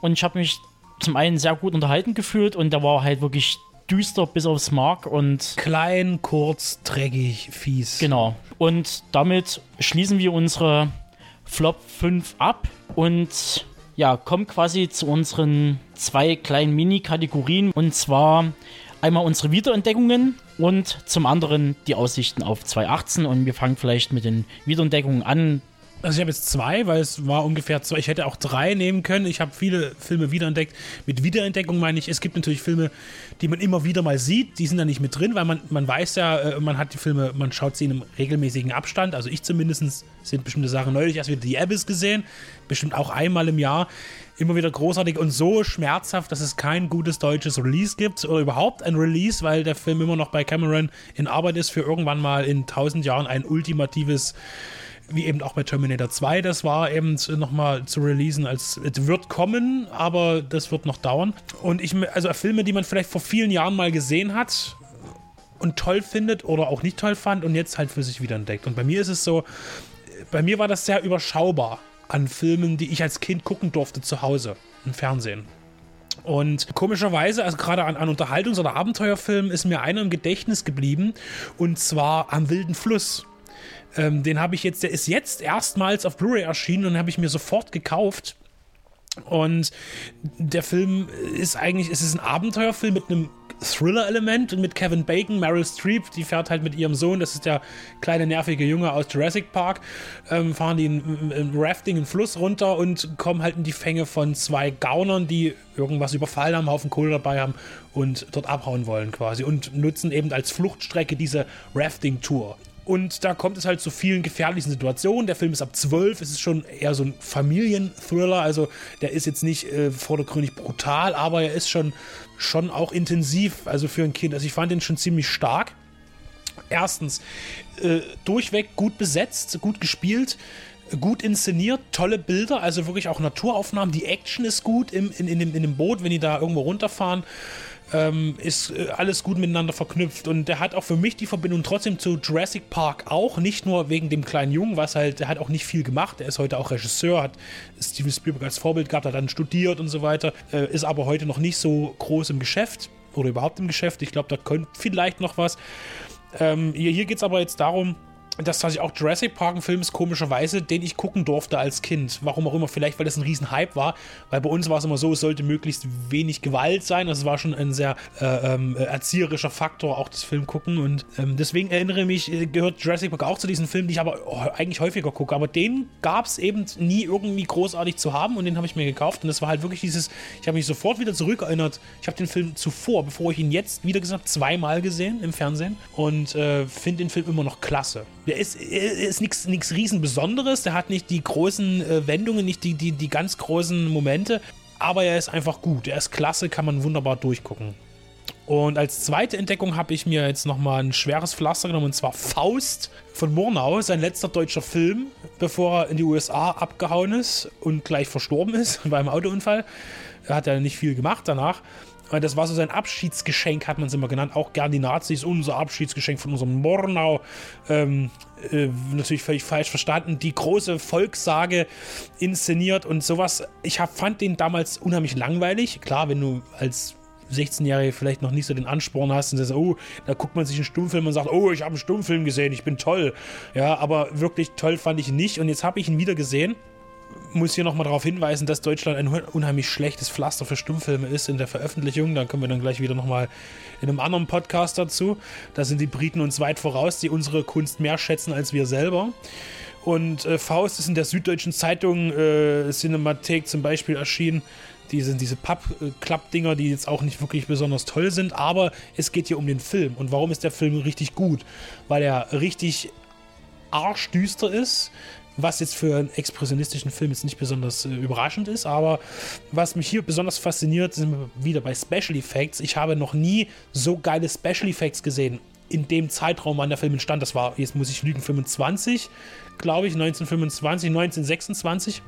und ich habe mich zum einen sehr gut unterhalten gefühlt und der war halt wirklich düster bis aufs Mark und. Klein, kurz, dreckig, fies. Genau. Und damit schließen wir unsere Flop 5 ab und ja, kommen quasi zu unseren zwei kleinen Mini-Kategorien und zwar einmal unsere Wiederentdeckungen und zum anderen die Aussichten auf 2018 und wir fangen vielleicht mit den Wiederentdeckungen an. Also ich habe jetzt zwei, weil es war ungefähr zwei. Ich hätte auch drei nehmen können. Ich habe viele Filme wiederentdeckt. Mit Wiederentdeckung meine ich, es gibt natürlich Filme, die man immer wieder mal sieht. Die sind da nicht mit drin, weil man, man weiß ja, äh, man hat die Filme, man schaut sie in einem regelmäßigen Abstand. Also ich zumindest sind bestimmte Sachen neulich erst wieder die Abyss gesehen. Bestimmt auch einmal im Jahr. Immer wieder großartig und so schmerzhaft, dass es kein gutes deutsches Release gibt oder überhaupt ein Release, weil der Film immer noch bei Cameron in Arbeit ist für irgendwann mal in tausend Jahren ein ultimatives wie eben auch bei Terminator 2, das war eben nochmal zu releasen, als es wird kommen, aber das wird noch dauern. Und ich, also Filme, die man vielleicht vor vielen Jahren mal gesehen hat und toll findet oder auch nicht toll fand und jetzt halt für sich wieder entdeckt. Und bei mir ist es so, bei mir war das sehr überschaubar. an Filmen, die ich als Kind gucken durfte zu Hause im Fernsehen. Und komischerweise, also gerade an, an Unterhaltungs- oder Abenteuerfilmen, ist mir einer im Gedächtnis geblieben. Und zwar am Wilden Fluss. Ähm, den habe ich jetzt, der ist jetzt erstmals auf Blu-ray erschienen und habe ich mir sofort gekauft. Und der Film ist eigentlich, es ist ein Abenteuerfilm mit einem Thriller-Element und mit Kevin Bacon, Meryl Streep, die fährt halt mit ihrem Sohn, das ist der kleine nervige Junge aus Jurassic Park, ähm, fahren die in Rafting einen Fluss runter und kommen halt in die Fänge von zwei Gaunern, die irgendwas überfallen haben, einen Haufen Kohle dabei haben und dort abhauen wollen quasi und nutzen eben als Fluchtstrecke diese Rafting-Tour. Und da kommt es halt zu vielen gefährlichen Situationen. Der Film ist ab 12, es ist schon eher so ein Familienthriller. Also der ist jetzt nicht äh, vordergründig brutal, aber er ist schon, schon auch intensiv, also für ein Kind. Also ich fand den schon ziemlich stark. Erstens, äh, durchweg gut besetzt, gut gespielt gut inszeniert, tolle Bilder, also wirklich auch Naturaufnahmen. Die Action ist gut im, in, in, dem, in dem Boot, wenn die da irgendwo runterfahren ähm, ist äh, alles gut miteinander verknüpft. Und der hat auch für mich die Verbindung trotzdem zu Jurassic Park auch, nicht nur wegen dem kleinen Jungen, was halt, der hat auch nicht viel gemacht. Er ist heute auch Regisseur, hat Steven Spielberg als Vorbild gehabt, hat dann studiert und so weiter, äh, ist aber heute noch nicht so groß im Geschäft oder überhaupt im Geschäft. Ich glaube, da könnte vielleicht noch was. Ähm, hier hier geht es aber jetzt darum, dass tatsächlich auch Jurassic Park ein Film ist, komischerweise, den ich gucken durfte als Kind. Warum auch immer, vielleicht weil das ein Riesenhype war, weil bei uns war es immer so, es sollte möglichst wenig Gewalt sein. Das war schon ein sehr äh, ähm, erzieherischer Faktor, auch das Film gucken. Und ähm, deswegen erinnere mich, äh, gehört Jurassic Park auch zu diesen Filmen, die ich aber eigentlich häufiger gucke. Aber den gab es eben nie irgendwie großartig zu haben und den habe ich mir gekauft. Und das war halt wirklich dieses, ich habe mich sofort wieder zurückerinnert. Ich habe den Film zuvor, bevor ich ihn jetzt wieder gesagt zweimal gesehen im Fernsehen und äh, finde den Film immer noch klasse. Der ist, ist nichts riesen Besonderes, der hat nicht die großen äh, Wendungen, nicht die, die, die ganz großen Momente, aber er ist einfach gut. Er ist klasse, kann man wunderbar durchgucken. Und als zweite Entdeckung habe ich mir jetzt nochmal ein schweres Pflaster genommen, und zwar Faust von Murnau, sein letzter deutscher Film, bevor er in die USA abgehauen ist und gleich verstorben ist beim Autounfall. Er hat ja nicht viel gemacht danach. Das war so sein Abschiedsgeschenk, hat man es immer genannt. Auch gern die Nazis, unser Abschiedsgeschenk von unserem Murnau. Ähm, äh, natürlich völlig falsch verstanden. Die große Volkssage inszeniert und sowas. Ich hab, fand den damals unheimlich langweilig. Klar, wenn du als 16-Jährige vielleicht noch nicht so den Ansporn hast und sagst, oh, da guckt man sich einen Stummfilm und sagt, oh, ich habe einen Stummfilm gesehen, ich bin toll. Ja, aber wirklich toll fand ich ihn nicht. Und jetzt habe ich ihn wieder gesehen muss hier nochmal darauf hinweisen, dass Deutschland ein unheimlich schlechtes Pflaster für Stummfilme ist in der Veröffentlichung. Da kommen wir dann gleich wieder nochmal in einem anderen Podcast dazu. Da sind die Briten uns weit voraus, die unsere Kunst mehr schätzen als wir selber. Und äh, Faust ist in der Süddeutschen Zeitung äh, Cinemathek zum Beispiel erschienen. Die sind diese Papp-Klapp-Dinger, die jetzt auch nicht wirklich besonders toll sind, aber es geht hier um den Film. Und warum ist der Film richtig gut? Weil er richtig arschdüster ist, was jetzt für einen expressionistischen Film jetzt nicht besonders äh, überraschend ist, aber was mich hier besonders fasziniert, sind wir wieder bei Special Effects. Ich habe noch nie so geile Special Effects gesehen in dem Zeitraum, wann der Film entstand. Das war, jetzt muss ich lügen, 25, glaube ich, 1925, 1926.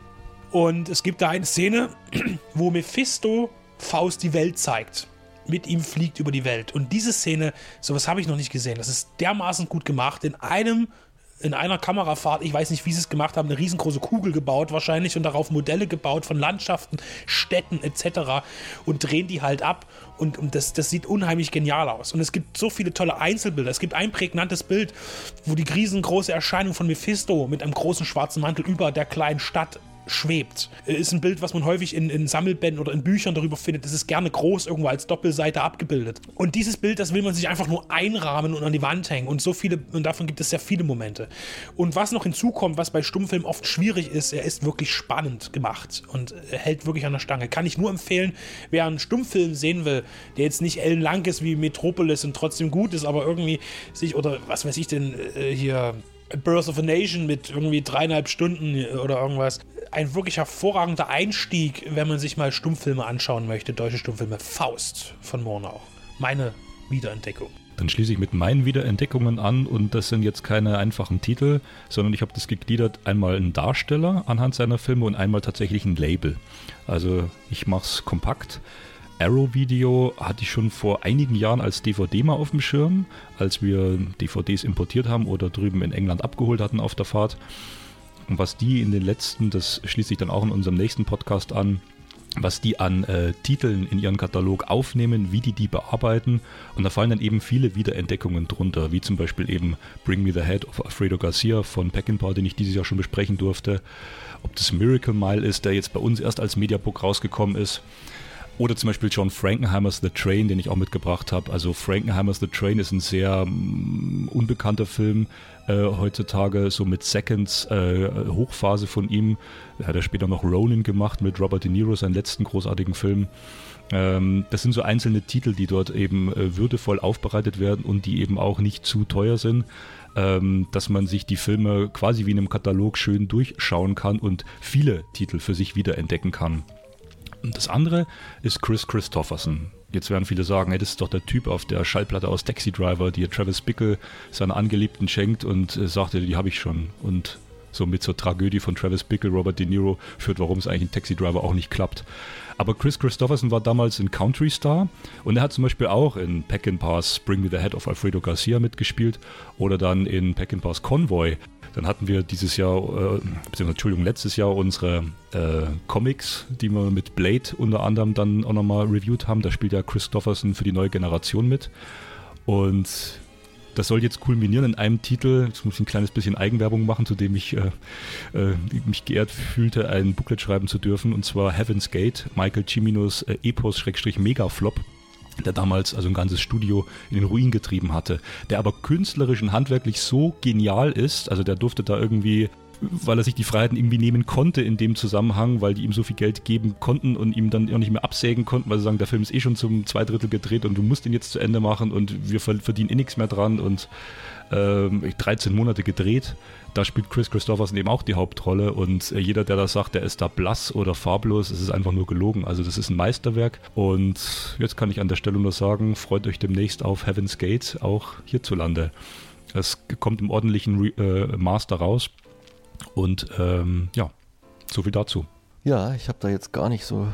Und es gibt da eine Szene, wo Mephisto Faust die Welt zeigt mit ihm fliegt über die Welt. Und diese Szene, sowas habe ich noch nicht gesehen. Das ist dermaßen gut gemacht. In einem in einer Kamerafahrt, ich weiß nicht, wie sie es gemacht haben, eine riesengroße Kugel gebaut wahrscheinlich und darauf Modelle gebaut von Landschaften, Städten etc. und drehen die halt ab und, und das, das sieht unheimlich genial aus. Und es gibt so viele tolle Einzelbilder. Es gibt ein prägnantes Bild, wo die riesengroße Erscheinung von Mephisto mit einem großen schwarzen Mantel über der kleinen Stadt schwebt. Äh, ist ein Bild, was man häufig in, in Sammelbänden oder in Büchern darüber findet. Es ist gerne groß irgendwo als Doppelseite abgebildet. Und dieses Bild, das will man sich einfach nur einrahmen und an die Wand hängen. Und so viele, und davon gibt es sehr viele Momente. Und was noch hinzukommt, was bei Stummfilmen oft schwierig ist, er ist wirklich spannend gemacht und hält wirklich an der Stange. Kann ich nur empfehlen, wer einen Stummfilm sehen will, der jetzt nicht ellenlang ist wie Metropolis und trotzdem gut ist, aber irgendwie sich, oder was weiß ich denn, äh, hier Birth of a Nation mit irgendwie dreieinhalb Stunden oder irgendwas. Ein wirklich hervorragender Einstieg, wenn man sich mal Stummfilme anschauen möchte, deutsche Stummfilme. Faust von Murnau. Meine Wiederentdeckung. Dann schließe ich mit meinen Wiederentdeckungen an und das sind jetzt keine einfachen Titel, sondern ich habe das gegliedert, einmal ein Darsteller anhand seiner Filme und einmal tatsächlich ein Label. Also ich mache es kompakt. Arrow-Video hatte ich schon vor einigen Jahren als DVD mal auf dem Schirm, als wir DVDs importiert haben oder drüben in England abgeholt hatten auf der Fahrt. und was die in den letzten, das schließt sich dann auch in unserem nächsten Podcast an, was die an äh, Titeln in ihren Katalog aufnehmen, wie die die bearbeiten. Und da fallen dann eben viele Wiederentdeckungen drunter, wie zum Beispiel eben Bring Me the Head of Alfredo Garcia von Peckinpah, den ich dieses Jahr schon besprechen durfte. Ob das Miracle Mile ist, der jetzt bei uns erst als Mediabook rausgekommen ist. Oder zum Beispiel John Frankenheimers The Train, den ich auch mitgebracht habe. Also Frankenheimers The Train ist ein sehr mm, unbekannter Film äh, heutzutage, so mit Seconds äh, Hochphase von ihm. Er hat er später noch Ronin gemacht mit Robert De Niro, seinen letzten großartigen Film. Ähm, das sind so einzelne Titel, die dort eben äh, würdevoll aufbereitet werden und die eben auch nicht zu teuer sind. Ähm, dass man sich die Filme quasi wie in einem Katalog schön durchschauen kann und viele Titel für sich wiederentdecken kann. Und das andere ist Chris Christopherson. Jetzt werden viele sagen, hey, das ist doch der Typ auf der Schallplatte aus Taxi Driver, die Travis Bickle seiner Angeliebten schenkt und äh, sagte, die habe ich schon. Und somit zur Tragödie von Travis Bickle, Robert De Niro führt, warum es eigentlich in Taxi Driver auch nicht klappt. Aber Chris Christopherson war damals ein Country Star und er hat zum Beispiel auch in Pass Bring Me the Head of Alfredo Garcia mitgespielt oder dann in Pass Convoy dann hatten wir dieses Jahr, äh, beziehungsweise Entschuldigung, letztes Jahr unsere äh, Comics, die wir mit Blade unter anderem dann auch nochmal reviewed haben. Da spielt ja Christopherson für die neue Generation mit. Und das soll jetzt kulminieren in einem Titel. Jetzt muss ich ein kleines bisschen Eigenwerbung machen, zu dem ich äh, äh, mich geehrt fühlte, ein Booklet schreiben zu dürfen. Und zwar Heaven's Gate, Michael Ciminos äh, Epos-Megaflop der damals also ein ganzes Studio in den Ruin getrieben hatte, der aber künstlerisch und handwerklich so genial ist, also der durfte da irgendwie weil er sich die Freiheiten irgendwie nehmen konnte in dem Zusammenhang, weil die ihm so viel Geld geben konnten und ihm dann auch nicht mehr absägen konnten, weil sie sagen, der Film ist eh schon zum zwei Drittel gedreht und du musst ihn jetzt zu Ende machen und wir verdienen eh nichts mehr dran und ähm, 13 Monate gedreht. Da spielt Chris Christopherson eben auch die Hauptrolle und äh, jeder, der das sagt, der ist da blass oder farblos, es ist einfach nur gelogen. Also das ist ein Meisterwerk und jetzt kann ich an der Stelle nur sagen, freut euch demnächst auf Heaven's Gate, auch hierzulande. Es kommt im ordentlichen Re äh, Master raus und ähm, ja, so viel dazu. Ja, ich habe da jetzt gar nicht so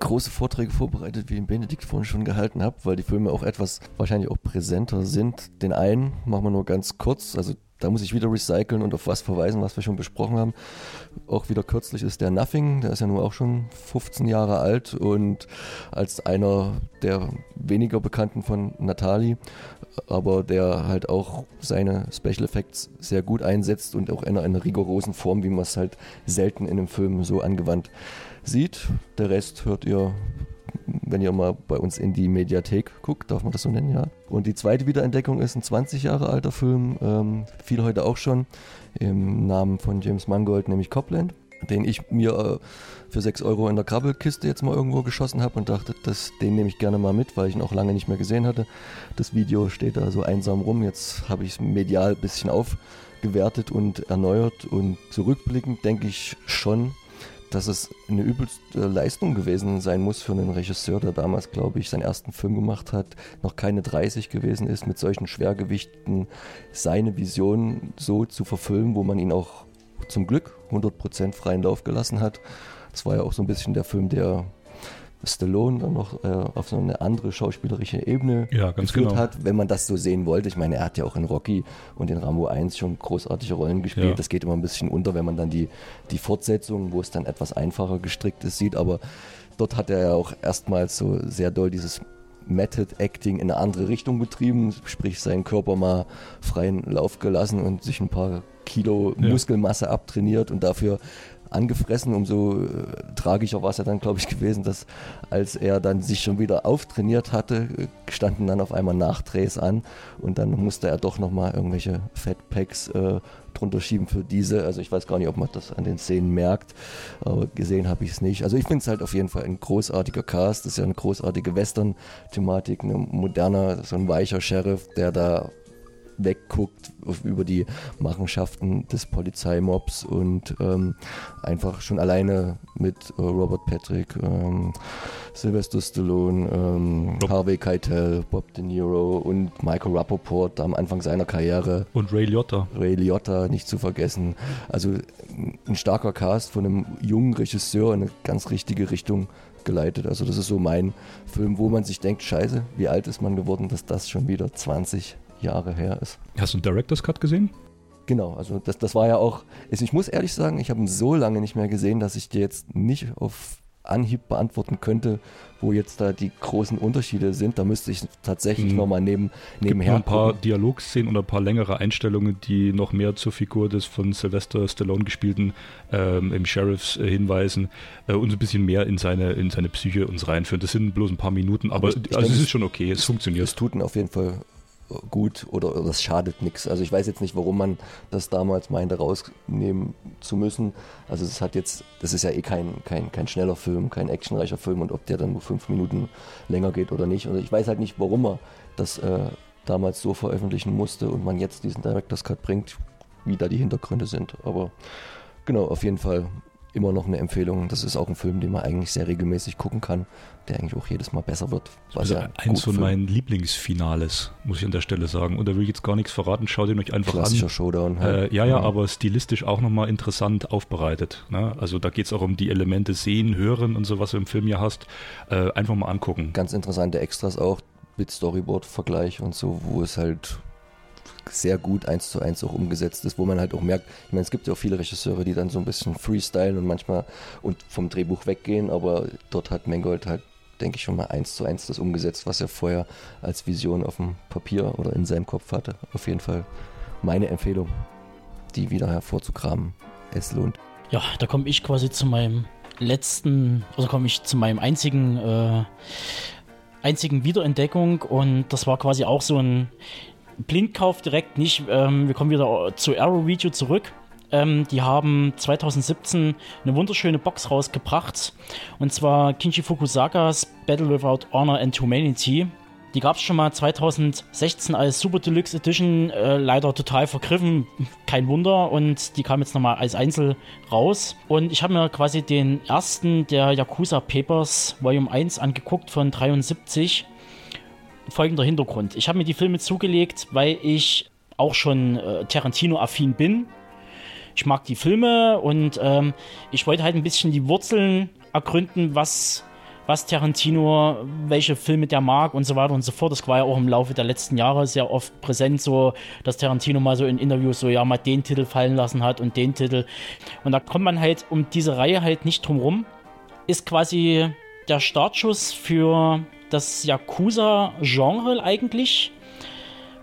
große Vorträge vorbereitet, wie ich Benedikt vorhin schon gehalten habe, weil die Filme auch etwas wahrscheinlich auch präsenter sind. Den einen machen wir nur ganz kurz, also da muss ich wieder recyceln und auf was verweisen, was wir schon besprochen haben. Auch wieder kürzlich ist der Nothing, der ist ja nur auch schon 15 Jahre alt und als einer der weniger bekannten von Natali, aber der halt auch seine Special Effects sehr gut einsetzt und auch in einer rigorosen Form, wie man es halt selten in einem Film so angewandt sieht. Der Rest hört ihr wenn ihr mal bei uns in die Mediathek guckt, darf man das so nennen, ja. Und die zweite Wiederentdeckung ist ein 20 Jahre alter Film, ähm, fiel heute auch schon im Namen von James Mangold, nämlich Copland, den ich mir äh, für 6 Euro in der Krabbelkiste jetzt mal irgendwo geschossen habe und dachte, das, den nehme ich gerne mal mit, weil ich ihn auch lange nicht mehr gesehen hatte. Das Video steht da so einsam rum, jetzt habe ich es medial ein bisschen aufgewertet und erneuert und zurückblickend denke ich schon, dass es eine übelste Leistung gewesen sein muss für einen Regisseur, der damals, glaube ich, seinen ersten Film gemacht hat, noch keine 30 gewesen ist, mit solchen Schwergewichten seine Vision so zu verfilmen, wo man ihn auch zum Glück 100% freien Lauf gelassen hat. Das war ja auch so ein bisschen der Film, der Stallone dann noch äh, auf so eine andere schauspielerische Ebene ja, geführt genau. hat, wenn man das so sehen wollte. Ich meine, er hat ja auch in Rocky und in Rambo 1 schon großartige Rollen gespielt. Ja. Das geht immer ein bisschen unter, wenn man dann die, die Fortsetzung, wo es dann etwas einfacher gestrickt ist, sieht. Aber dort hat er ja auch erstmals so sehr doll dieses Method Acting in eine andere Richtung getrieben, sprich seinen Körper mal freien Lauf gelassen und sich ein paar Kilo ja. Muskelmasse abtrainiert und dafür angefressen. Umso äh, tragischer war es ja dann, glaube ich, gewesen, dass als er dann sich schon wieder auftrainiert hatte, standen dann auf einmal Nachdrehs an und dann musste er doch nochmal irgendwelche Fatpacks äh, drunter schieben für diese. Also ich weiß gar nicht, ob man das an den Szenen merkt, aber gesehen habe ich es nicht. Also ich finde es halt auf jeden Fall ein großartiger Cast. Das ist ja eine großartige Western-Thematik, ein moderner, so ein weicher Sheriff, der da wegguckt über die Machenschaften des Polizeimobs und ähm, einfach schon alleine mit äh, Robert Patrick, ähm, Sylvester Stallone, ähm, Harvey Keitel, Bob De Niro und Michael Rappaport am Anfang seiner Karriere. Und Ray Liotta. Ray Liotta, nicht zu vergessen. Also ein starker Cast von einem jungen Regisseur in eine ganz richtige Richtung geleitet. Also das ist so mein Film, wo man sich denkt, scheiße, wie alt ist man geworden, dass das schon wieder 20 Jahre her ist. Hast du einen Director's Cut gesehen? Genau, also das, das war ja auch, also ich muss ehrlich sagen, ich habe ihn so lange nicht mehr gesehen, dass ich dir jetzt nicht auf Anhieb beantworten könnte, wo jetzt da die großen Unterschiede sind. Da müsste ich tatsächlich Mhm. nochmal neben, gibt nebenher noch ein paar. Dialogszenen und ein paar längere Einstellungen, die noch mehr zur Figur des von Sylvester Stallone gespielten ähm, im Sheriffs äh, hinweisen äh, und ein bisschen mehr in seine, in seine Psyche uns reinführen. Das sind bloß ein paar Minuten, aber ich also denke, es es- ist schon okay, es funktioniert. Es tut ihn auf jeden Fall gut oder, es schadet nichts. Also ich weiß jetzt nicht, warum man das damals meinte, rausnehmen zu müssen. Also es hat jetzt, das ist ja eh kein, kein, kein schneller Film, kein actionreicher Film und ob der dann nur fünf Minuten länger geht oder nicht. Und ich weiß halt nicht, warum er das äh, damals so veröffentlichen musste und man jetzt diesen Director's Cut bringt, wie da die Hintergründe sind. Aber genau, auf jeden Fall immer noch eine Empfehlung. Das ist auch ein Film, den man eigentlich sehr regelmäßig gucken kann, der eigentlich auch jedes Mal besser wird. Also ja eins von meinen Lieblingsfinales, muss ich an der Stelle sagen. Und da will ich jetzt gar nichts verraten, schaut ihn euch einfach klassischer an. Showdown. halt. Äh, ja, ja, aber stilistisch auch nochmal interessant aufbereitet. Ne? Also da geht es auch um die Elemente sehen, hören und so, was du im Film ja hast. Äh, einfach mal angucken. ganz interessante Extras auch mit Storyboard-Vergleich und so, wo es halt sehr gut eins zu eins auch umgesetzt ist, wo man halt auch merkt, ich meine, es gibt ja auch viele Regisseure, die dann so ein bisschen freestylen und manchmal und vom Drehbuch weggehen, aber dort hat Mangold halt, denke ich, schon mal eins zu eins das umgesetzt, was er vorher als Vision auf dem Papier oder in seinem Kopf hatte. Auf jeden Fall meine Empfehlung, die wieder hervorzukramen. Es lohnt. Ja, da komme ich quasi zu meinem letzten, also komme ich zu meinem einzigen, äh, einzigen Wiederentdeckung und das war quasi auch so ein Blindkauf direkt nicht. Ähm, wir kommen wieder zu Arrow Video zurück. Ähm, die haben 2017 eine wunderschöne Box rausgebracht und zwar Kinji Fukusakas Battle Without Honor and Humanity. Die gab es schon mal 2016 als Super Deluxe Edition, äh, leider total vergriffen, kein Wunder. Und die kam jetzt nochmal als Einzel raus. Und ich habe mir quasi den ersten der Yakuza Papers Volume 1 angeguckt von 73. Folgender Hintergrund. Ich habe mir die Filme zugelegt, weil ich auch schon äh, Tarantino-affin bin. Ich mag die Filme und ähm, ich wollte halt ein bisschen die Wurzeln ergründen, was was Tarantino, welche Filme der mag und so weiter und so fort. Das war ja auch im Laufe der letzten Jahre sehr oft präsent, so dass Tarantino mal so in Interviews so ja mal den Titel fallen lassen hat und den Titel. Und da kommt man halt um diese Reihe halt nicht drum rum. Ist quasi der Startschuss für das Yakuza-Genre eigentlich.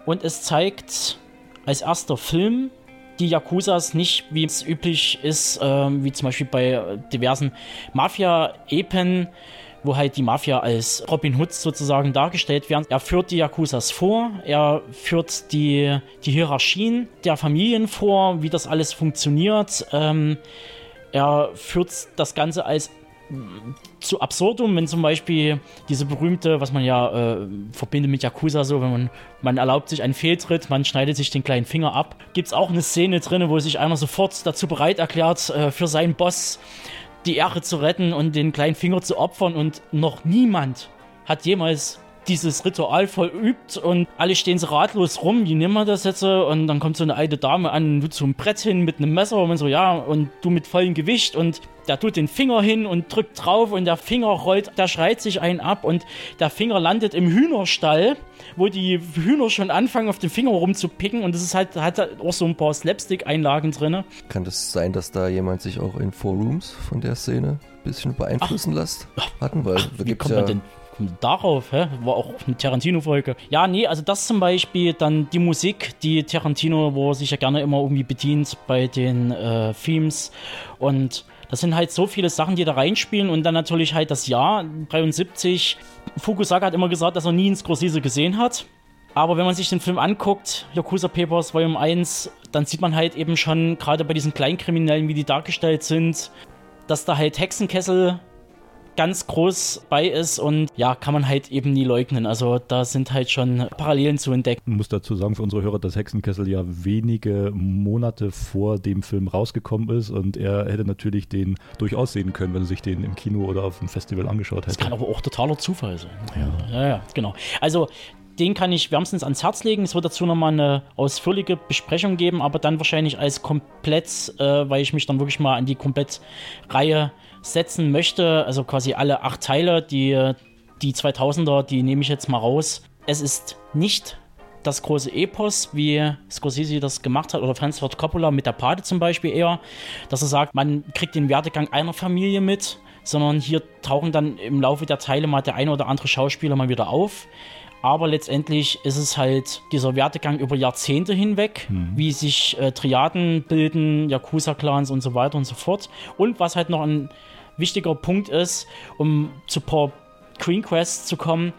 Und es zeigt als erster Film die Yakuzas nicht, wie es üblich ist, ähm, wie zum Beispiel bei äh, diversen Mafia-Epen, wo halt die Mafia als Robin Hood sozusagen dargestellt werden. Er führt die Yakuzas vor, er führt die, die Hierarchien der Familien vor, wie das alles funktioniert. Ähm, er führt das Ganze als zu absurdum, wenn zum Beispiel diese berühmte, was man ja äh, verbindet mit Yakuza, so, wenn man, man erlaubt sich einen Fehltritt, man schneidet sich den kleinen Finger ab. Gibt es auch eine Szene drin, wo sich einer sofort dazu bereit erklärt, äh, für seinen Boss die Ehre zu retten und den kleinen Finger zu opfern und noch niemand hat jemals dieses Ritual vollübt und alle stehen so ratlos rum, wie nehmen wir das jetzt? Und dann kommt so eine alte Dame an, du zum Brett hin mit einem Messer und so, ja, und du mit vollem Gewicht und der tut den Finger hin und drückt drauf und der Finger rollt, der schreit sich einen ab und der Finger landet im Hühnerstall, wo die Hühner schon anfangen, auf den Finger rumzupicken und das ist halt, hat halt auch so ein paar Slapstick-Einlagen drin. Kann das sein, dass da jemand sich auch in Four Rooms von der Szene ein bisschen beeinflussen lässt? Hatten, weil da Wie kommt ja man denn darauf? Hä? War auch eine Tarantino-Folge. Ja, nee, also das zum Beispiel, dann die Musik, die Tarantino, wo er sich ja gerne immer irgendwie bedient bei den äh, Themes. Und das sind halt so viele Sachen, die da reinspielen. Und dann natürlich halt das Jahr 73. Fukusaka hat immer gesagt, dass er nie einen Scorsese gesehen hat. Aber wenn man sich den Film anguckt, Yakuza Papers Volume 1, dann sieht man halt eben schon, gerade bei diesen Kleinkriminellen, wie die dargestellt sind, dass da halt Hexenkessel ganz groß bei ist und ja, kann man halt eben nie leugnen. Also da sind halt schon Parallelen zu entdecken. Ich muss dazu sagen für unsere Hörer, dass Hexenkessel ja wenige Monate vor dem Film rausgekommen ist und er hätte natürlich den durchaus sehen können, wenn er sich den im Kino oder auf dem Festival angeschaut Das hätte. kann aber auch totaler Zufall sein. Ja, ja, ja genau. Also den kann ich wärmstens ans Herz legen. Es wird dazu nochmal eine ausführliche Besprechung geben, aber dann wahrscheinlich als komplett, äh, weil ich mich dann wirklich mal an die Komplettreihe setzen möchte. Also quasi alle acht Teile, die, die 2000er, die nehme ich jetzt mal raus. Es ist nicht das große Epos, wie Scorsese das gemacht hat, oder Francis Ford Coppola mit der Pate zum Beispiel eher, dass er sagt, man kriegt den Werdegang einer Familie mit, sondern hier tauchen dann im Laufe der Teile mal der eine oder andere Schauspieler mal wieder auf. Aber letztendlich ist es halt dieser Werdegang über Jahrzehnte hinweg, wie sich äh, Triaden bilden, Yakuza-Clans und so weiter und so fort. Und was halt noch ein wichtiger Punkt ist, um zu Paul Queen Quest zu kommen,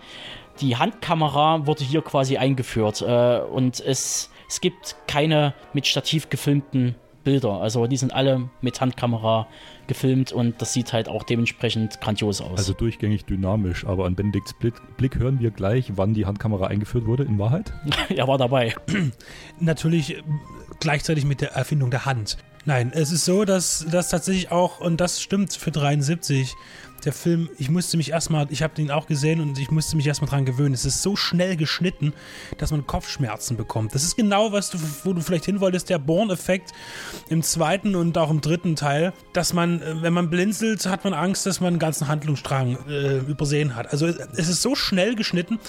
die Handkamera wurde hier quasi eingeführt äh, und es, es gibt keine mit Stativ gefilmten Bilder. Also die sind alle mit Handkamera gefilmt und das sieht halt auch dementsprechend grandios aus. Also durchgängig dynamisch, aber an Benedikts Blick, Blick hören wir gleich, wann die Handkamera eingeführt wurde, in Wahrheit. er war dabei. natürlich gleichzeitig mit der Erfindung der Hand. Nein, es ist so, dass das tatsächlich auch, und das stimmt für 73, der Film, ich musste mich erstmal, ich habe den auch gesehen und ich musste mich erstmal dran gewöhnen. Es ist so schnell geschnitten, dass man Kopfschmerzen bekommt. Das ist genau, was du, wo du vielleicht hin wolltest, der Born-Effekt im zweiten und auch im dritten Teil, dass man, äh, wenn man blinzelt, hat man Angst, dass man einen ganzen Handlungsstrang äh, übersehen hat. Also es ist so schnell geschnitten,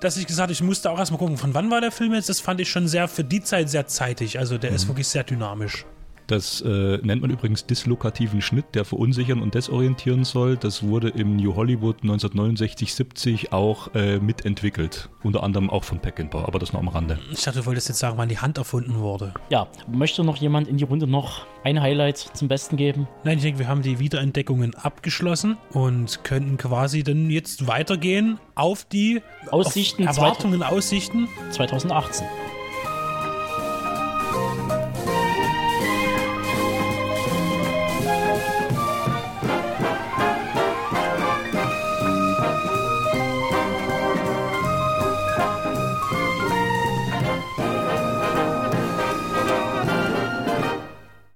dass ich gesagt habe, ich musste auch erstmal gucken, von wann war der Film jetzt? Das fand ich schon sehr, für die Zeit sehr zeitig. Also der ist wirklich sehr dynamisch. Das äh, nennt man übrigens dislokativen Schnitt, der verunsichern und desorientieren soll. Das wurde im New Hollywood 1969-70 auch äh, mitentwickelt. Unter anderem auch von Peckinpah, aber das nur am Rande. Ich dachte, du wolltest jetzt sagen, wann die Hand erfunden wurde. Ja, möchte noch jemand in die Runde noch ein Highlight zum Besten geben? Nein, ich denke, wir haben die Wiederentdeckungen abgeschlossen und könnten quasi dann jetzt weitergehen auf die Aussichten auf Erwartungen, Aussichten. 2018.